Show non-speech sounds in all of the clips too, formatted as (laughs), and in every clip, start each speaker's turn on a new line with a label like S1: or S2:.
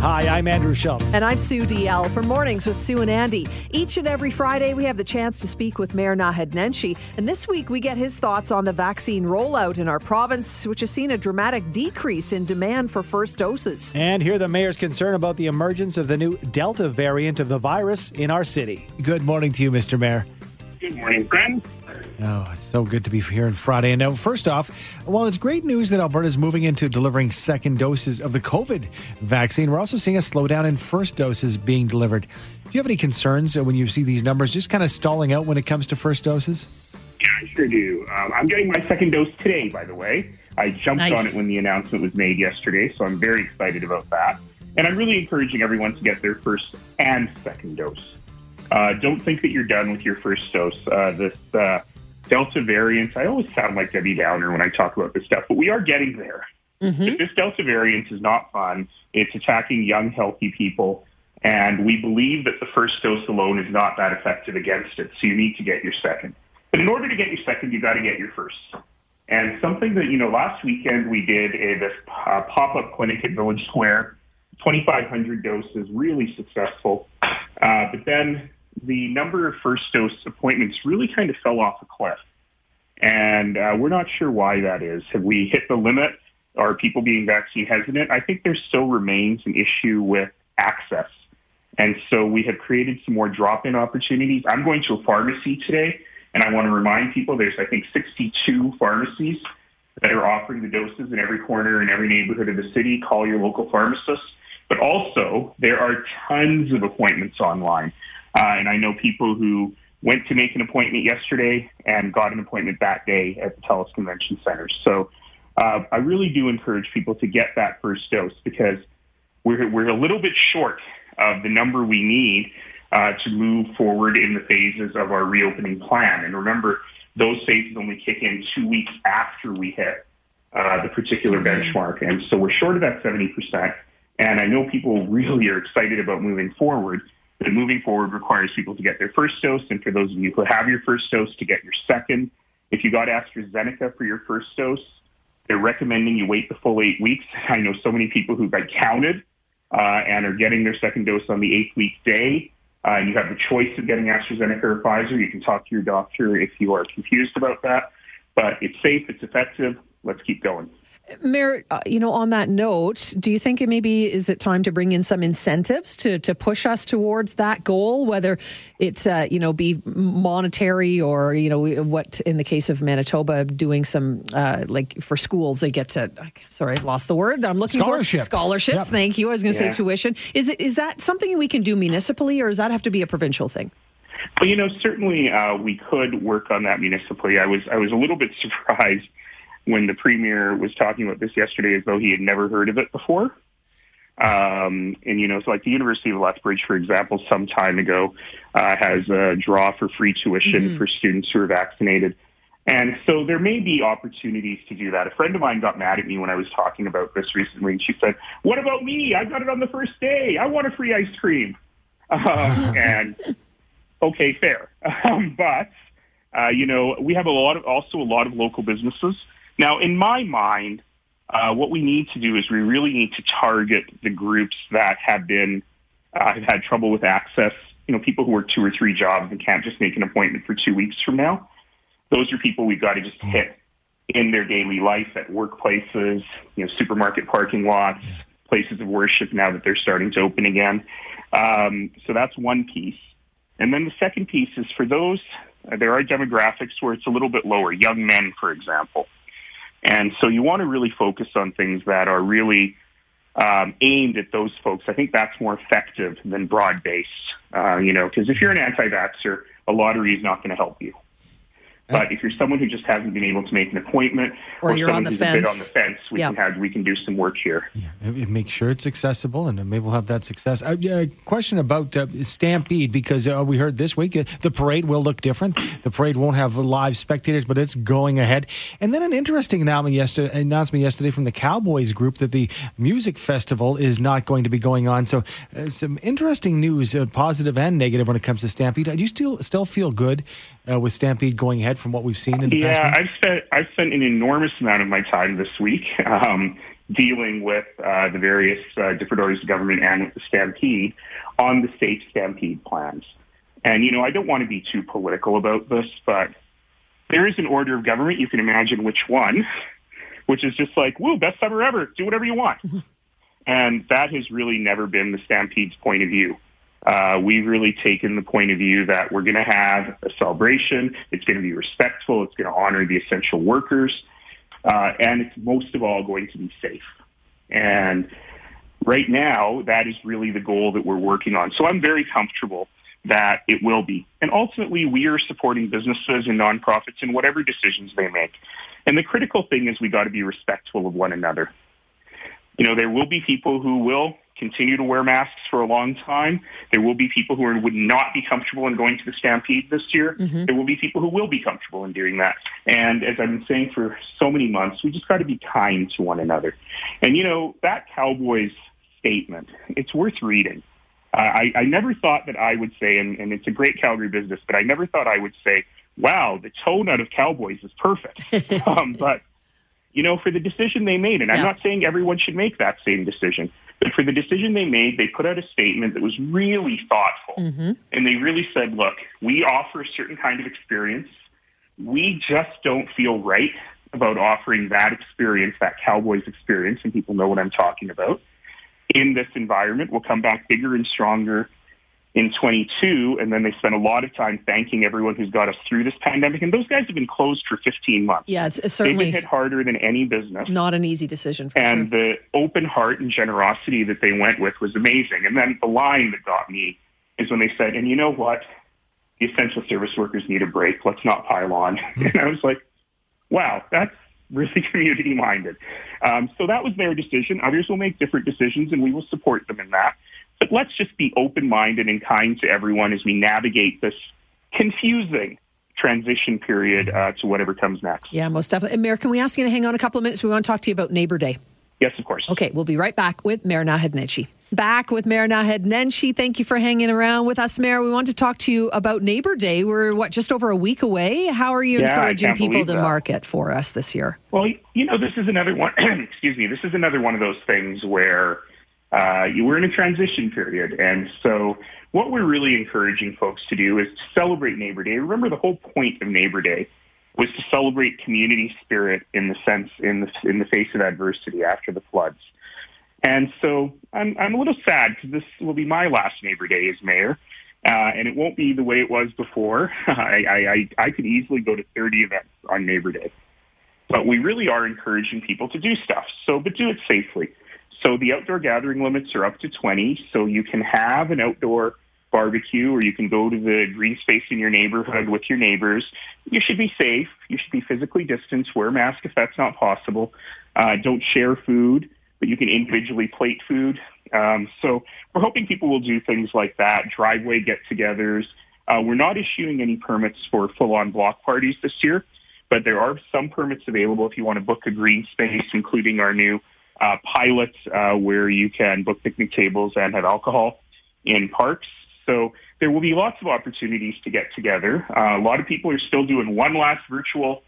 S1: Hi, I'm Andrew Schultz.
S2: And I'm Sue Deyell for Mornings with Sue and Andy. Each and every Friday, we have the chance to speak with Mayor Naheed Nenshi. And this week, we get his thoughts on the vaccine rollout in our province, which has seen a dramatic decrease in demand for first doses.
S1: And hear the mayor's concern about the emergence of the new Delta variant of the virus in our city. Good morning to you, Mr. Mayor.
S3: Good morning, friends.
S1: Oh, it's so good to be here on Friday. And now, first off, while it's great news that Alberta is moving into delivering second doses of the COVID vaccine, we're also seeing a slowdown in first doses being delivered. Do you have any concerns when you see these numbers just kind of stalling out when it comes to first doses?
S3: Yeah, I sure do. Um, I'm getting my second dose today, by the way. I jumped
S2: Nice.
S3: on it when the announcement was made yesterday, so I'm very excited about that. And I'm really encouraging everyone to get their first and second dose. Uh, don't think that you're done with your first dose. Uh, this uh, Delta variant, I always sound like Debbie Downer when I talk about this stuff, but we are getting there. If this Delta variant is not fun, it's attacking young, healthy people. And we believe that the first dose alone is not that effective against it. So you need to get your second. But in order to get your second, you've got to get your first. And something that, you know, last weekend we did a, this uh, pop-up clinic at Village Square, 2,500 doses, really successful. Uh, but then the number of first dose appointments really kind of fell off a cliff. And uh, we're not sure why that is. Have we hit the limit? Are people being vaccine hesitant? I think there still remains an issue with access. And so we have created some more drop-in opportunities. I'm going to a pharmacy today, and I want to remind people there's, I think, 62 pharmacies that are offering the doses in every corner in every neighborhood of the city. Call your local pharmacist. But also, there are tons of appointments online. Uh, and I know people who went to make an appointment yesterday and got an appointment that day at the TELUS Convention Center. So uh, I really do encourage people to get that first dose because we're, we're a little bit short of the number we need uh, to move forward in the phases of our reopening plan. And remember, those phases only kick in two weeks after we hit uh, the particular benchmark. And so we're short of that 70%. And I know people really are excited about moving forward. But moving forward requires people to get their first dose. And for those of you who have your first dose, to get your second. If you got AstraZeneca for your first dose, they're recommending you wait the full eight weeks. (laughs) I know so many people who got counted uh, and are getting their second dose on the eighth week day. Uh, you have the choice of getting AstraZeneca or Pfizer. You can talk to your doctor if you are confused about that. But it's safe, it's effective. Let's keep going.
S2: Mayor, uh, you know, on that note, do you think it maybe is it time to bring in some incentives to to push us towards that goal, whether it's uh, you know be monetary or you know what in the case of Manitoba doing some uh, like for schools they get to sorry I lost the word I'm looking
S1: Scholarship.
S2: for scholarships.
S1: Yep.
S2: Thank you. I was going to
S3: Yeah.
S2: say tuition. Is it is that something we can do municipally or does that have to be a provincial thing?
S3: Well, you know, certainly uh, we could work on that municipally. I was I was a little bit (laughs) surprised when the premier was talking about this yesterday, as though he had never heard of it before. Um, and you know, so like the University of Lethbridge, for example, some time ago uh, has a draw for free tuition for students who are vaccinated. And so there may be opportunities to do that. A friend of mine got mad at me when I was talking about this recently, and she said, "What about me? I got it on the first day. I want a free ice cream." (laughs) Uh, and okay, fair. (laughs) Um, but uh, you know, we have a lot of also a lot of local businesses. Now, in my mind, uh, what we need to do is we really need to target the groups that have been uh, have had trouble with access. You know, people who work two or three jobs and can't just make an appointment for two weeks from now. Those are people we've got to just hit in their daily life at workplaces, you know, supermarket parking lots, places of worship now that they're starting to open again. Um, so that's one piece. And then the second piece is for those, uh, there are demographics where it's a little bit lower, young men, for example. And so you want to really focus on things that are really um, aimed at those folks. I think that's more effective than broad-based, uh, you know, because if you're an anti-vaxxer, a lottery is not going to help you. But if you're someone who just hasn't been able to make an appointment,
S2: Or you're
S3: someone
S2: on the
S3: who's a bit on
S2: fence.
S3: the fence, we
S2: Yeah.
S3: can have we can do some work here.
S1: Yeah, and- and make sure it's accessible, and maybe we'll have that success. Uh, yeah, question about uh, Stampede because uh, we heard this week uh, the parade will look different. The parade won't have live spectators, but it's going ahead. And then an interesting announcement yesterday, announcement yesterday from the Cowboys group that the music festival is not going to be going on. So uh, some interesting news, uh, positive and negative, when it comes to Stampede. Do you still still feel good uh, with Stampede going ahead from what we've seen in the
S3: yeah,
S1: past?
S3: Yeah, I've spent I've spent an enormous amount of my time this week um, dealing with uh, the various uh, different orders of government and with the Stampede on the state Stampede plans. And you know, I don't want to be too political about this, but there is an order of government. You can imagine which one, which is just like, "Woo, best summer ever! Do whatever you want." (laughs) and that has really never been the Stampede's point of view. Uh, we've really taken the point of view that we're going to have a celebration. It's going to be respectful. It's going to honor the essential workers. Uh, and it's most of all going to be safe. And right now, that is really the goal that we're working on. So I'm very comfortable that it will be. And ultimately, we are supporting businesses and nonprofits in whatever decisions they make. And the critical thing is we got to be respectful of one another. You know, there will be people who will continue to wear masks for a long time. There will be people who are, would not be comfortable in going to the Stampede this year. Mm-hmm. There will be people who will be comfortable in doing that. And as I've been saying for so many months, we just got to be kind to one another. And you know, that Cowboys statement, it's worth reading. Uh, I, I never thought that I would say, and, and it's a great Calgary business, but I never thought I would say, wow, the tone out of Cowboys is perfect. (laughs) um, but you know, for the decision they made. And yeah. I'm not saying everyone should make that same decision, but for the decision they made, they put out a statement that was really thoughtful. Mm-hmm. And they really said, look, we offer a certain kind of experience. We just don't feel right about offering that experience, that Cowboys experience, and people know what I'm talking about, in this environment. We'll come back bigger and stronger in 22, and then they spent a lot of time thanking everyone who's got us through this pandemic. And those guys have been closed for 15 months.
S2: Yeah, it's, it's certainly
S3: They've been hit harder than any business.
S2: Not an easy decision.
S3: and
S2: sure.
S3: the open heart and generosity that they went with was amazing. And then the line that got me is when they said, "And you know what? The essential service workers need a break. Let's not pile on." Mm-hmm. (laughs) And I was like, "Wow, that's." Really (laughs) community minded. Um, so that was their decision. Others will make different decisions and we will support them in that. But let's just be open-minded and kind to everyone as we navigate this confusing transition period uh, to whatever comes next.
S2: Yeah, most definitely. And Mayor, can we ask you to hang on a couple of minutes? We want to talk to you about Neighbor Day.
S3: Yes, of course.
S2: Okay, we'll be right back with Mayor Nenshi. Back with Mayor Naheed Nenshi. Thank you for hanging around with us, Mayor. We want to talk to you about Neighbor Day. We're, what, just over a week away? How are you
S3: yeah,
S2: encouraging people to
S3: that.
S2: market for us this year?
S3: Well, you know, this is another one, (clears throat) excuse me, this is another one of those things where uh, you were in a transition period. And so what we're really encouraging folks to do is to celebrate Neighbor Day. Remember, the whole point of Neighbor Day was to celebrate community spirit in the sense in the in the face of adversity after the floods. And so I'm I'm a little sad because this will be my last Neighbor Day as mayor, uh, and it won't be the way it was before. (laughs) I, I I I could easily go to 30 events on Neighbor Day, but we really are encouraging people to do stuff. So, but do it safely. So the outdoor gathering limits are up to 20. So you can have an outdoor barbecue or you can go to the green space in your neighborhood with your neighbors. You should be safe. You should be physically distanced. Wear a mask if that's not possible. Uh, don't share food, but you can individually plate food. Um, so we're hoping people will do things like that, driveway get-togethers. Uh, we're not issuing any permits for full-on block parties this year, but there are some permits available if you want to book a green space, including our new uh, pilot uh, where you can book picnic tables and have alcohol in parks. So there will be lots of opportunities to get together. Uh, a lot of people are still doing one last virtual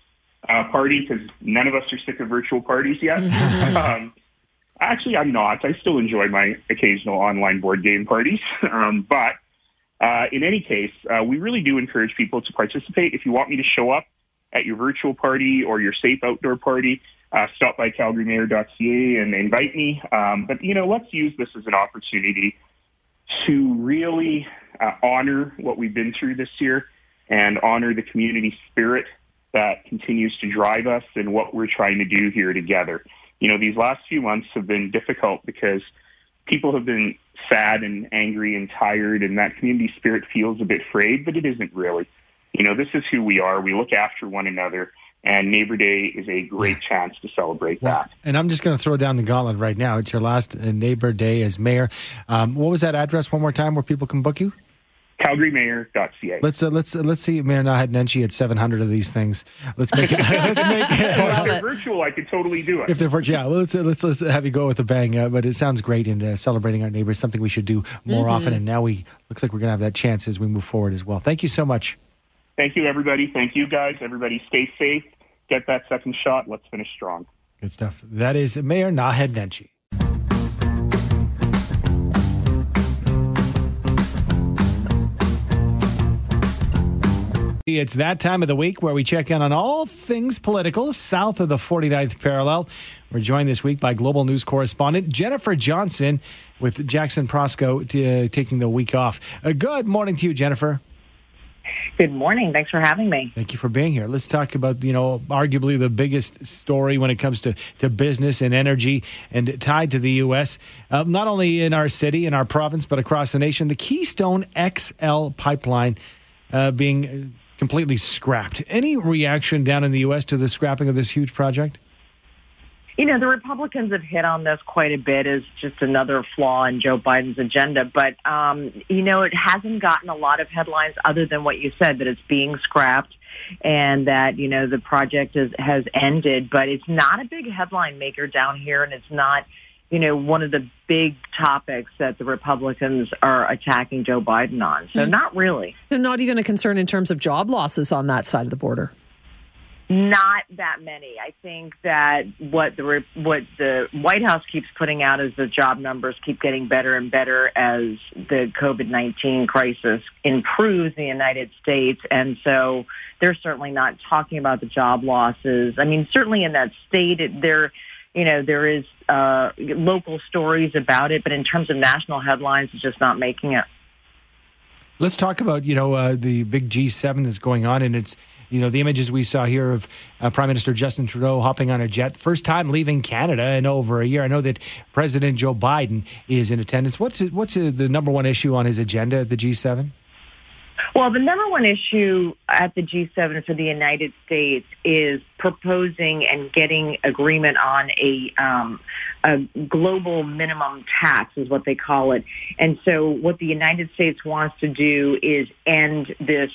S3: uh, party because none of us are sick of virtual parties yet. (laughs) um, actually, I'm not. I still enjoy my occasional online board game parties. (laughs) um, but uh, in any case, uh, we really do encourage people to participate. If you want me to show up at your virtual party or your safe outdoor party, uh, stop by calgarymayor.ca and invite me. Um, but, you know, let's use this as an opportunity to really uh, honor what we've been through this year and honor the community spirit that continues to drive us and what we're trying to do here together. You know, these last few months have been difficult because people have been sad and angry and tired and that community spirit feels a bit frayed, but it isn't really. You know, this is who we are. We look after one another and Neighbor Day is a great chance to celebrate well, that.
S1: And I'm just going to throw down the gauntlet right now. It's your last uh, Neighbor Day as mayor. Um, what was that address one more time where people can book you?
S3: CalgaryMayor.ca.
S1: Let's uh, let's uh, let's see. Mayor Naheed Nenshi at 700 of these things. Let's make it. (laughs) let's
S3: make it. Well, if they're virtual, I could totally do it.
S1: If they're virtual, yeah. Well, let's uh, let's let's have you go with a bang. Uh, but it sounds great in uh, celebrating our neighbors. Something we should do more mm-hmm. often. And now we looks like we're going to have that chance as we move forward as well. Thank you so much.
S3: Thank you, everybody. Thank you, guys. Everybody stay safe. Get that second shot. Let's finish strong.
S1: Good stuff. That is Mayor Naheed Nenshi. It's that time of the week where we check in on all things political south of the 49th parallel. We're joined this week by global news correspondent Jennifer Johnson with Jackson Proskow t- uh, taking the week off. Uh, good morning to you, Jennifer.
S4: Good morning. Thanks for having me.
S1: Thank you for being here. Let's talk about, you know, arguably the biggest story when it comes to, to business and energy and tied to the U.S., uh, not only in our city, in our province, but across the nation. The Keystone XL pipeline uh, being completely scrapped. Any reaction down in the U.S. to the scrapping of this huge project?
S4: You know, the Republicans have hit on this quite a bit as just another flaw in Joe Biden's agenda. But, um, you know, it hasn't gotten a lot of headlines other than what you said, that it's being scrapped and that, you know, the project is, has ended. But it's not a big headline maker down here, and it's not you know, one of the big topics that the Republicans are attacking Joe Biden on. So mm-hmm. not really.
S2: So not even a concern in terms of job losses on that side of the border.
S4: Not that many. I think that what the what the White House keeps putting out is the job numbers keep getting better and better as the COVID nineteen crisis improves the United States, and so they're certainly not talking about the job losses. I mean, certainly in that state, it, you know, there is uh, local stories about it, but in terms of national headlines, it's just not making it.
S1: Let's talk about you know uh, the big G7 that's going on, and it's you know the images we saw here of uh, Prime Minister Justin Trudeau hopping on a jet, first time leaving Canada in over a year. I know that President Joe Biden is in attendance. What's what's the number one issue on his agenda at the G7?
S4: Well, the number one issue at the G7 for the United States is proposing and getting agreement on a, um, a global minimum tax, is what they call it. And so, what the United States wants to do is end this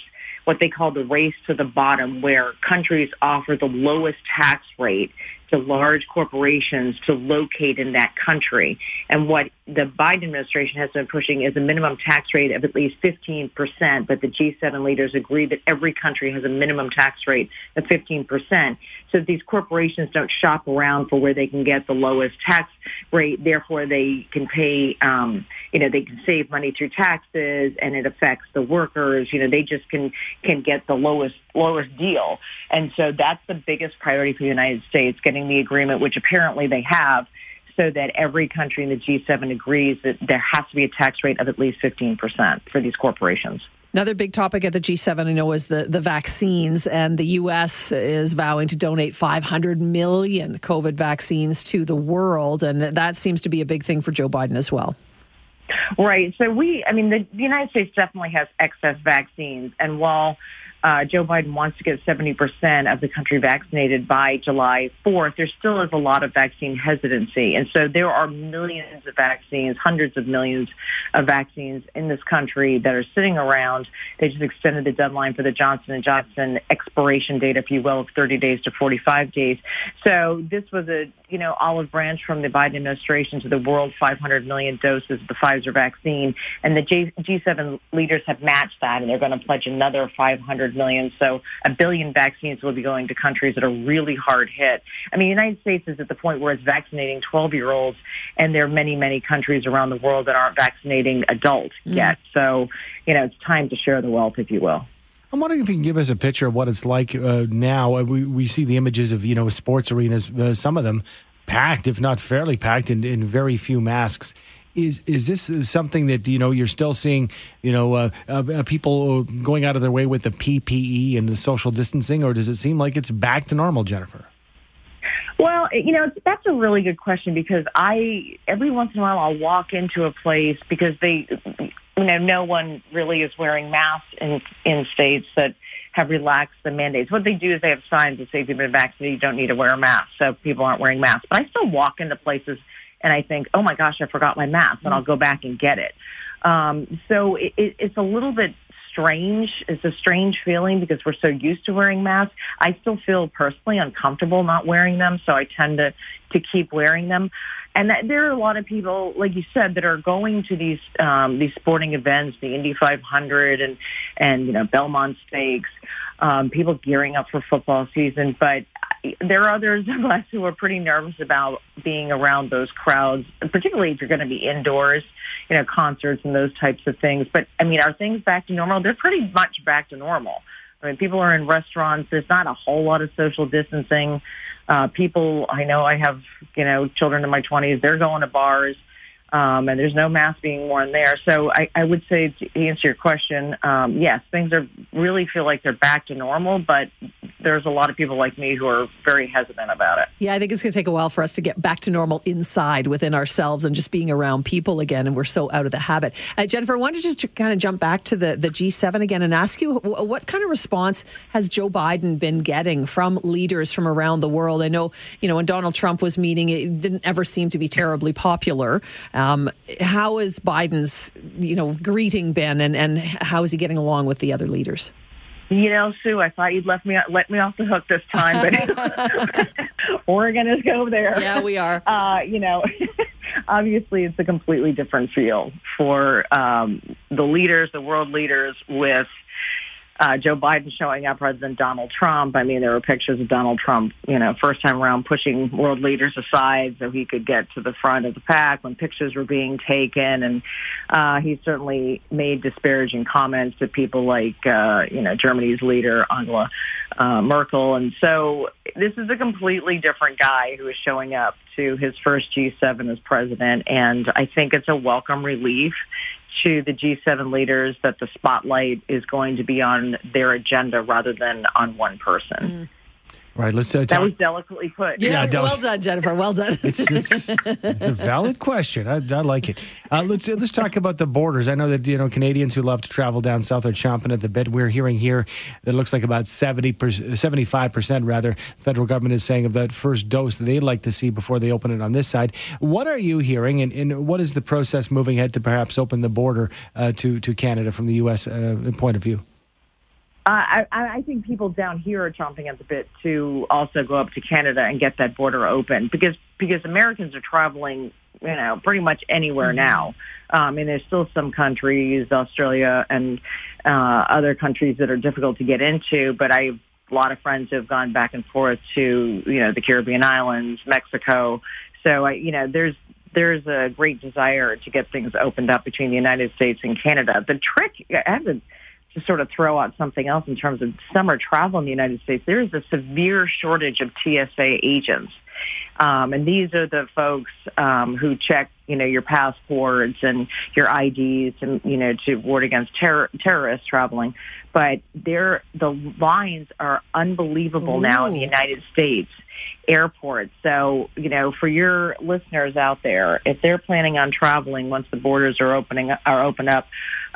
S4: what they call the race to the bottom, where countries offer the lowest tax rate to large corporations to locate in that country. And what the Biden administration has been pushing is a minimum tax rate of at least 15%, but the G7 leaders agree that every country has a minimum tax rate of 15%. So these corporations don't shop around for where they can get the lowest tax rate. Therefore, they can pay, um, you know, they can save money through taxes and it affects the workers. You know, they just can, can get the lowest, lowest deal. And so that's the biggest priority for the United States, getting the agreement, which apparently they have so that every country in the G7 agrees that there has to be a tax rate of at least 15% for these corporations.
S2: Another big topic at the G7, I know, is the, the vaccines, and the U.S. is vowing to donate 500 million COVID vaccines to the world, and that seems to be a big thing for Joe Biden as well.
S4: Right. So we, I mean, the, the United States definitely has excess vaccines, and while uh, Joe Biden wants to get 70% of the country vaccinated by July 4th, there still is a lot of vaccine hesitancy. And so there are millions of vaccines, hundreds of millions of vaccines in this country that are sitting around. They just extended the deadline for the Johnson & Johnson expiration date, if you will, of 30 days to 45 days. So this was a, you know, olive branch from the Biden administration to the world 500 million doses of the Pfizer vaccine. And the G- G7 leaders have matched that, and they're going to pledge another 500 million. So a billion vaccines will be going to countries that are really hard hit. I mean, the United States is at the point where it's vaccinating 12 year olds, and there are many, many countries around the world that aren't vaccinating adults mm. yet. So, you know, it's time to share the wealth, if you will.
S1: I'm wondering if you can give us a picture of what it's like uh, now. Uh, we, we see the images of, you know, sports arenas, uh, some of them packed, if not fairly packed, in, in very few masks. Is is this something that you know you're still seeing you know uh, uh, uh people going out of their way with the PPE and the social distancing, or does it seem like it's back to normal, Jennifer?
S4: Well, you know, that's a really good question because I every once in a while I'll walk into a place because they you know no one really is wearing masks in in states that have relaxed the mandates. What they do is they have signs that say if you've been vaccinated, you don't need to wear a mask, so people aren't wearing masks. But I still walk into places and I think, oh my gosh, I forgot my mask, and I'll go back and get it. Um, so it, it, it's a little bit strange. It's a strange feeling because we're so used to wearing masks. I still feel personally uncomfortable not wearing them, so I tend to to keep wearing them. And that, there are a lot of people, like you said, that are going to these um, these sporting events, the Indy 500 and and you know Belmont Stakes. Um, people gearing up for football season, but there are others of us who are pretty nervous about being around those crowds, particularly if you're going to be indoors, you know, concerts and those types of things. But I mean, are things back to normal? They're pretty much back to normal. I mean, people are in restaurants. There's not a whole lot of social distancing. Uh, people, I know I have, you know, children in my 20s. They're going to bars um, and there's no mask being worn there. So I, I would say to answer your question, um, yes, things are really feel like they're back to normal, but there's a lot of people like me who are very hesitant about it.
S2: Yeah, I think it's going to take a while for us to get back to normal inside within ourselves and just being around people again, and we're so out of the habit. Uh, Jennifer, I wanted to just kind of jump back to the, the G7 again and ask you what kind of response has Joe Biden been getting from leaders from around the world? I know, you know, when Donald Trump was meeting, it didn't ever seem to be terribly popular. Um, how is Biden's, you know, greeting been, and, and how is he getting along with the other leaders?
S4: You know, Sue, I thought you'd left me let me off the hook this time, but we're going to go there.
S2: Yeah, we are. (laughs)
S4: Uh, you know, (laughs) obviously, it's a completely different feel for um, the leaders, the world leaders, with uh, Joe Biden showing up, President Donald Trump. I mean, there were pictures of Donald Trump, you know, first time around pushing world leaders aside so he could get to the front of the pack when pictures were being taken. And uh, he certainly made disparaging comments to people like, uh, you know, Germany's leader, Angela uh, Merkel. And so this is a completely different guy who is showing up to his first G7 as president. And I think it's a welcome relief to the G7 leaders that the spotlight is going to be on their agenda rather than on one person. Mm.
S1: Right. Let's. Uh,
S4: that was delicately put.
S2: Yeah. yeah well done, Jennifer. Well done. (laughs)
S1: it's, it's, it's, a valid question. I, I like it. Uh, let's uh, let's talk about the borders. I know that you know Canadians who love to travel down south are chomping at the bit. We're hearing here that it looks like about 75 percent rather. Federal government is saying of that first dose that they'd like to see before they open it on this side. What are you hearing, and, and what is the process moving ahead to perhaps open the border uh, to to Canada from the U.S. Uh, point of view?
S4: I, I think people down here are chomping at the bit to also go up to Canada and get that border open because because Americans are traveling, you know, pretty much anywhere mm-hmm. now. Um, and there's still some countries, Australia and uh, other countries that are difficult to get into. But I have a lot of friends who have gone back and forth to, you know, the Caribbean islands, Mexico. So I, you know, there's there's a great desire to get things opened up between the United States and Canada. The trick, I have to sort of throw out something else in terms of summer travel in the United States, there is a severe shortage of TSA agents. Um, and these are the folks um, who check, you know, your passports and your IDs, and you know, to ward against terror, terrorists traveling. But they're, the lines are unbelievable Ooh. now in the United States airports. So, you know, for your listeners out there, if they're planning on traveling once the borders are opening are open up,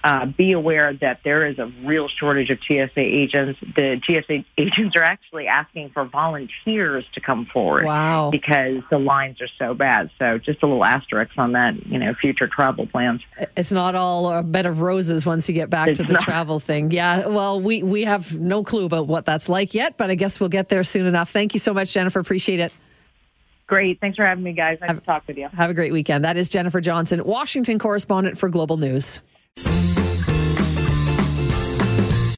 S4: uh, be aware that there is a real shortage of TSA agents. The TSA (laughs) agents are actually asking for volunteers to come forward.
S2: Wow.
S4: Because the lines are so bad. So just a little asterisk on that, you know, future travel plans.
S2: It's not all a bed of roses once you get back it's to the not. travel thing. Yeah. Well, we, we have no clue about what that's like yet, but I guess we'll get there soon enough. Thank you so much, Jennifer. Appreciate it.
S4: Great. Thanks for having me, guys. Nice have, to talk with you.
S2: Have a great weekend. That is Jennifer Johnson, Washington correspondent for Global News.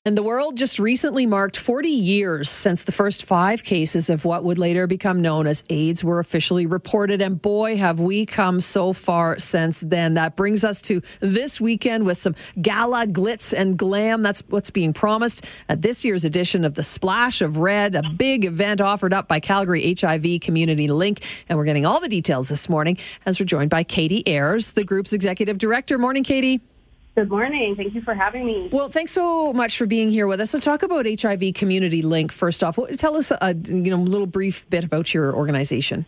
S2: And the world just recently marked 40 years since the first five cases of what would later become known as AIDS were officially reported. And boy, have we come so far since then. That brings us to this weekend with some gala glitz and glam. That's what's being promised at this year's edition of the Splash of Red, a big event offered up by Calgary HIV Community Link. And we're getting all the details this morning as we're joined by Katie Ayres, the group's executive director. Morning, Katie.
S5: Good morning. Thank you for having me.
S2: Well, thanks so much for being here with us. So, talk about HIV Community Link first off. Tell us a you know little brief bit about your organization.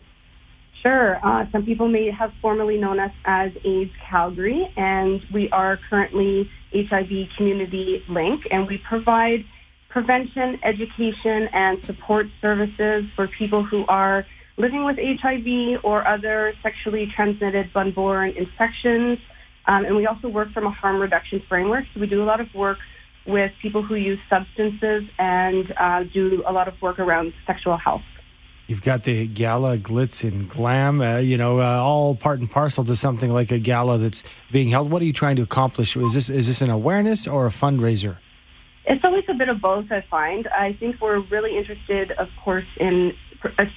S5: Sure. Uh, some people may have formerly known us as AIDS Calgary, and we are currently HIV Community Link, and we provide prevention, education, and support services for people who are living with HIV or other sexually transmitted blood-borne infections um, and we also work from a harm reduction framework. So we do a lot of work with people who use substances and uh, do a lot of work around sexual health.
S1: You've got the gala, glitz and glam, uh, you know, uh, all part and parcel to something like a gala that's being held. What are you trying to accomplish? Is this is this an awareness or a fundraiser?
S5: It's always a bit of both, I find. I think we're really interested, of course, in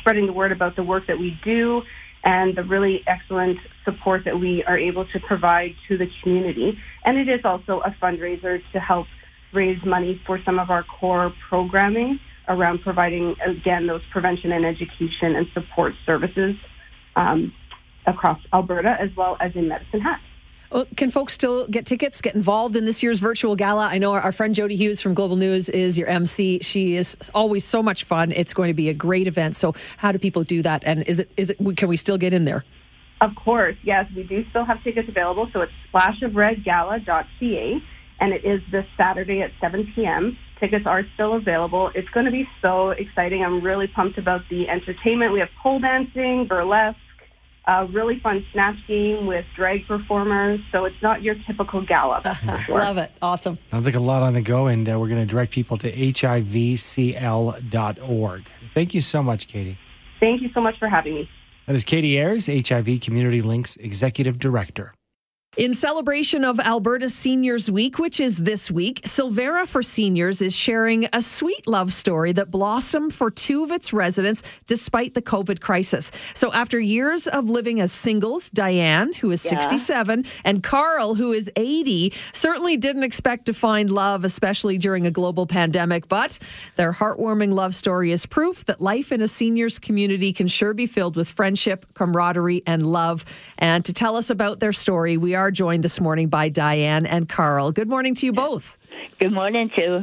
S5: spreading the word about the work that we do and the really excellent support that we are able to provide to the community. And it is also a fundraiser to help raise money for some of our core programming around providing, again, those prevention and education and support services um, across Alberta as well as in Medicine Hat.
S2: Well, can folks still get tickets, get involved in this year's virtual gala? I know our, our, friend Jody Hughes from Global News is your MC. She is always so much fun. It's going to be a great event. So, how do people do that? And is it is it can we still get in there?
S5: Of course, yes, we do still have tickets available. So it's splashofredgala.ca, and it is this Saturday at 7 p.m. Tickets are still available. It's going to be so exciting. I'm really pumped about the entertainment. We have pole dancing, burlesque a really fun snatch game with drag performers. So it's not your typical gala. (laughs)
S2: Sure. Love it. Awesome.
S1: Sounds like a lot on the go, and uh, we're going to direct people to hivcl.org. Thank you so much, Katie.
S5: Thank you so much for having me.
S1: That is Katie Ayres, HIV Community Link's Executive Director.
S2: In celebration of Alberta Seniors Week, which is this week, Silvera for Seniors is sharing a sweet love story that blossomed for two of its residents despite the COVID crisis. So, after years of living as singles, Diane, who is yeah. 67, and Carl, who is 80, certainly didn't expect to find love, especially during a global pandemic. But their heartwarming love story is proof that life in a seniors community can sure be filled with friendship, camaraderie, and love. And to tell us about their story, we are are joined this morning by Diane and Carl. Good morning to you both.
S6: Good morning, too.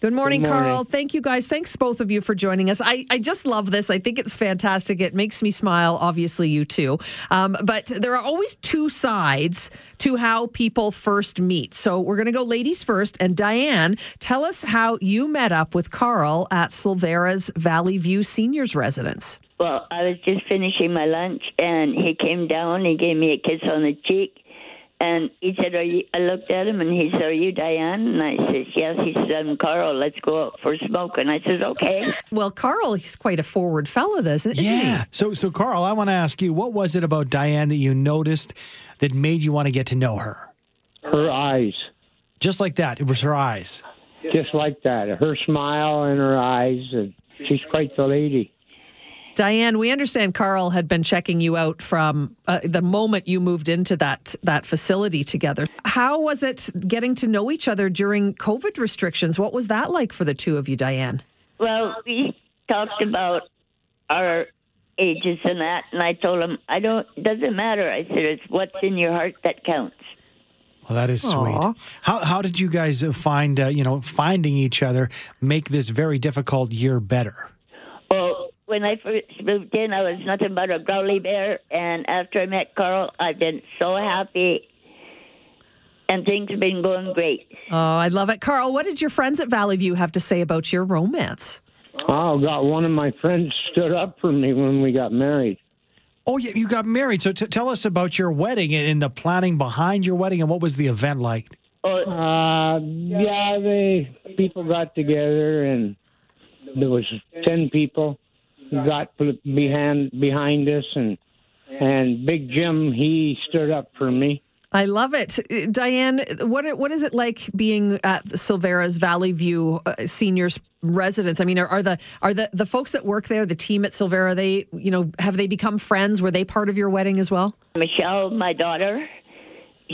S2: Good morning, Good morning, Carl. Thank you guys. Thanks both of you for joining us. I, I just love this. I think it's fantastic. It makes me smile. Obviously, you too. Um, but there are always two sides to how people first meet. So we're going to go ladies first. And Diane, tell us how you met up with Carl at Silvera's Valley View Seniors Residence.
S6: Well, I was just finishing my lunch, and he came down. He gave me a kiss on the cheek and he said, "Are you?" I looked at him and he said, "Are you Diane?" And I said, "Yes." He said, "I'm Carl. Let's go out for a smoke." And I said, "Okay."
S2: Well, Carl, he's quite a forward fellow, isn't
S1: he? Yeah. So, so Carl, I want to ask you, what was it about Diane that you noticed that made you want to get to know her?
S7: Her eyes.
S1: Just like that. It was her eyes.
S7: Just like that. Her smile and her eyes. And she's quite the lady.
S2: Diane, we understand Carl had been checking you out from uh, the moment you moved into that that facility together. How was it getting to know each other during COVID restrictions? What was that like for the two of you, Diane?
S6: Well, we talked about our ages and that, and I told him, I don't. It doesn't matter. I said it's what's in your heart that counts.
S1: Well, that is sweet. Aww. How how did you guys find uh, you know finding each other make this very difficult year better?
S6: Well, when I first moved in, I was nothing but a growly bear. And after I met Carl, I've been so happy. And things have been going great.
S2: Oh, I love it. Carl, what did your friends at Valley View have to say about your romance?
S7: Oh, got one of my friends stood up for me when we got married.
S1: Oh, yeah, you got married. So t- tell us about your wedding and the planning behind your wedding and what was the event like?
S7: Uh, yeah, they people got together and there was ten people got behind behind us, and and Big Jim he stood up for me.
S2: I love it, Diane. What what is it like being at Silvera's Valley View uh, Seniors residence? I mean, are, are, the are the the folks that work there, the team at Silvera, they you know have they become friends? Were they part of your wedding as well?
S6: Michelle, my daughter,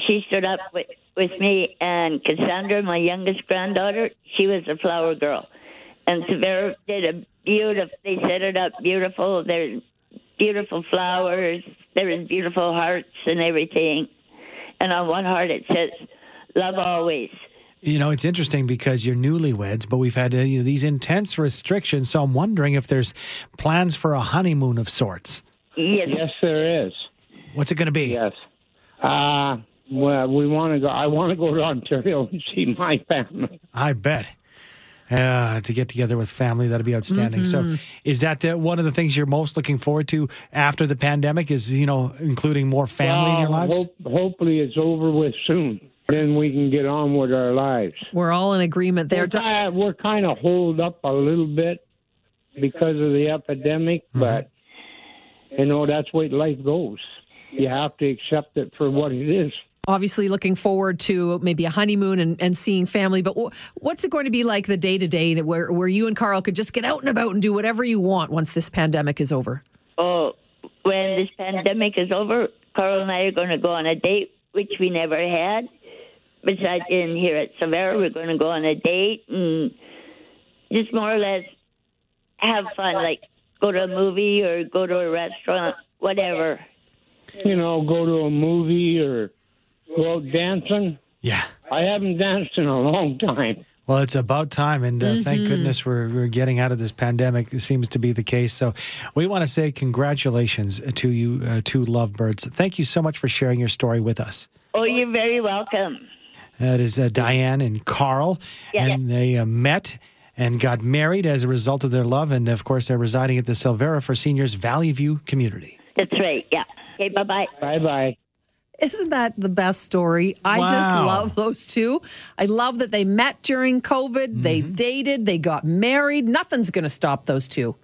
S6: she stood up with with me, and Cassandra, my youngest granddaughter, she was a flower girl, and Silvera did a beautiful. They set it up beautiful. There's beautiful flowers. There's beautiful hearts and everything. And on one heart it says, "Love always."
S1: You know, it's interesting because you're newlyweds, but we've had uh, these intense restrictions. So I'm wondering if there's plans for a honeymoon of sorts.
S6: Yes,
S7: yes, there is.
S1: What's it going to be?
S7: Yes. Uh, well, we want to go. I want to go to Ontario and see my family.
S1: I bet. Uh, to get together with family, that'd be outstanding. Mm-hmm. So, is that uh, one of the things you're most looking forward to after the pandemic? Is you know including more family well, in your lives? Hope,
S7: hopefully, it's over with soon. then we can get on with our lives.
S2: We're all in agreement there.
S7: We're kind, we're kind of holed up a little bit because of the epidemic,
S1: Mm-hmm.
S7: but you know that's the way life goes. You have to accept it for what it is.
S2: Obviously, looking forward to maybe a honeymoon and, and seeing family. But wh- what's it going to be like the day to day where where you and Carl could just get out and about and do whatever you want once this pandemic is over?
S6: Oh, when this pandemic is over, Carl and I are going to go on a date, which we never had. Besides in here at Severa, we're going to go on a date and just more or less have fun, like go to a movie or go to a restaurant, whatever.
S7: You know, go to a movie or go out dancing.
S1: Yeah.
S7: I haven't danced in a long time.
S1: Well, it's about time, and uh, thank goodness we're, we're getting out of this pandemic. It seems to be the case. So, we want to say congratulations to you, uh, two lovebirds. Thank you so much for sharing your story with us.
S6: Oh, you're very welcome.
S1: That is uh, Diane and Carl,
S6: Yeah,
S1: and they uh, met and got married as a result of their love. And of course, they're residing at the Silvera for Seniors Valley View community.
S6: That's right. Yeah. Okay. Bye bye.
S7: Bye bye.
S2: Isn't that the best story? I just love those two. I love that they met during COVID. They
S1: Mm-hmm.
S2: dated. They got married. Nothing's going to stop those two.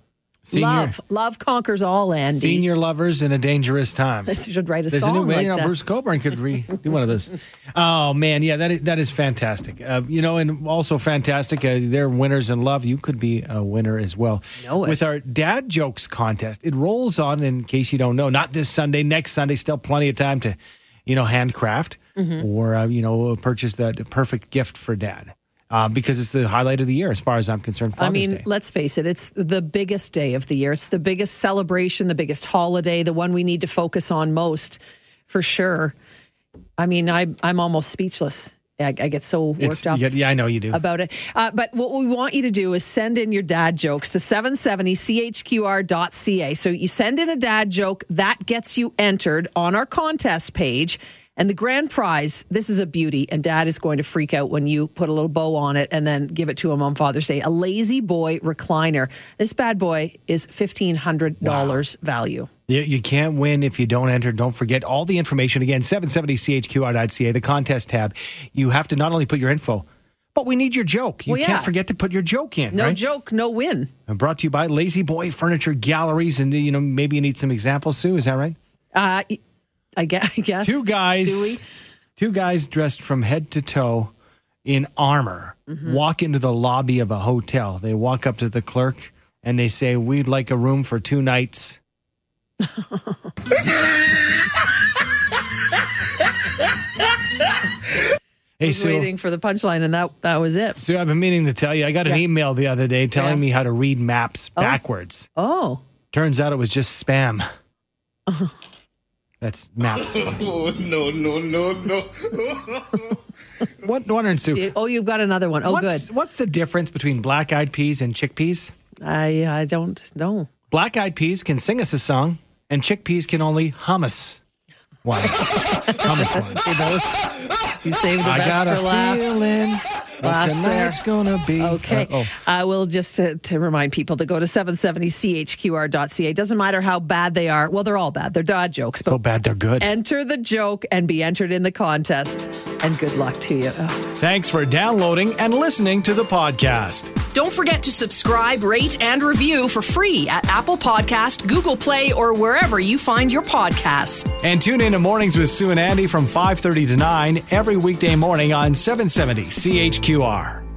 S1: Senior-
S2: Love, love conquers all. Andy,
S1: Senior lovers in a dangerous time.
S2: this should write a
S1: There's a new
S2: like
S1: you know,
S2: that.
S1: Bruce Cockburn could re- do one of those. (laughs) Oh man, yeah, that is, that is fantastic. Uh, you know, and also fantastic. Uh, they're winners in love. You could be a winner as well.
S2: Know it.
S1: With our dad jokes contest, it rolls on. In case you don't know, not this Sunday, next Sunday. Still plenty of time to, you know, handcraft
S2: Mm-hmm.
S1: or uh, you know purchase that perfect gift for dad. Uh, because it's the highlight of the year, as far as I'm concerned.
S2: I mean,
S1: Day.
S2: let's face it, it's the biggest day of the year. It's the biggest celebration, the biggest holiday, the one we need to focus on most, for sure. I mean, I, I'm almost speechless. I, I get so worked
S1: It's-
S2: up.
S1: yeah, yeah, I know you do.
S2: about it. Uh, but what we want you to do is send in your dad jokes to 770chqr.ca. So you send in a dad joke, that gets you entered on our contest page. And the grand prize, this is a beauty, and dad is going to freak out when you put a little bow on it and then give it to him on Father's Day. A La-Z-Boy recliner. This bad boy is $1,500 value.
S1: You, you can't win if you don't enter. Don't forget all the information again, 770chqr.ca, the contest tab. You have to not only put your info, but we need your joke. You
S2: Well, yeah.
S1: can't forget to put your joke in,
S2: No
S1: right?
S2: joke, no win.
S1: And brought to you by La-Z-Boy Furniture Galleries. And, you know, maybe you need some examples, Sue. Is that right?
S2: Uh, I guess. (laughs) I guess.
S1: Two guys, two guys dressed from head to toe in armor
S2: Mm-hmm.
S1: walk into the lobby of a hotel. They walk up to the clerk and they say, We'd like a room for two nights. Hey,
S2: was
S1: Sue.
S2: waiting for the punchline, and that that was it.
S1: Sue, I've been meaning to tell you. I got an
S2: Yeah.
S1: email the other day telling
S2: Yeah.
S1: me how to read maps oh. backwards.
S2: Oh,
S1: Turns out it was just spam. (laughs) That's maps.
S8: Oh, (laughs) no, no, no, no. (laughs)
S1: what, wondering, Sue?
S2: Oh, you've got another one. Oh,
S1: what's,
S2: good.
S1: What's the difference between black eyed peas and chickpeas?
S2: I I don't know.
S1: Black eyed peas can sing us a song, and chickpeas can only hum us one. hummus one. (laughs)
S2: You saved the
S1: I
S2: best
S1: got a
S2: for
S1: feeling what
S2: Last there.
S1: tonight's gonna be.
S2: Okay.
S1: Uh, oh.
S2: I will just to, to remind people to go to 770chqr.ca. Doesn't matter how bad they are. Well, they're all bad. They're dad jokes, but
S1: So bad they're good.
S2: enter the joke and be entered in the contest. And good luck to you. Oh.
S1: Thanks for downloading and listening to the podcast.
S2: Don't forget to subscribe, rate, and review for free at Apple Podcast, Google Play, or wherever you find your podcasts.
S1: And tune in to Mornings with Sue and Andy from 5:30 to 9 every weekday morning on 770 CHQR.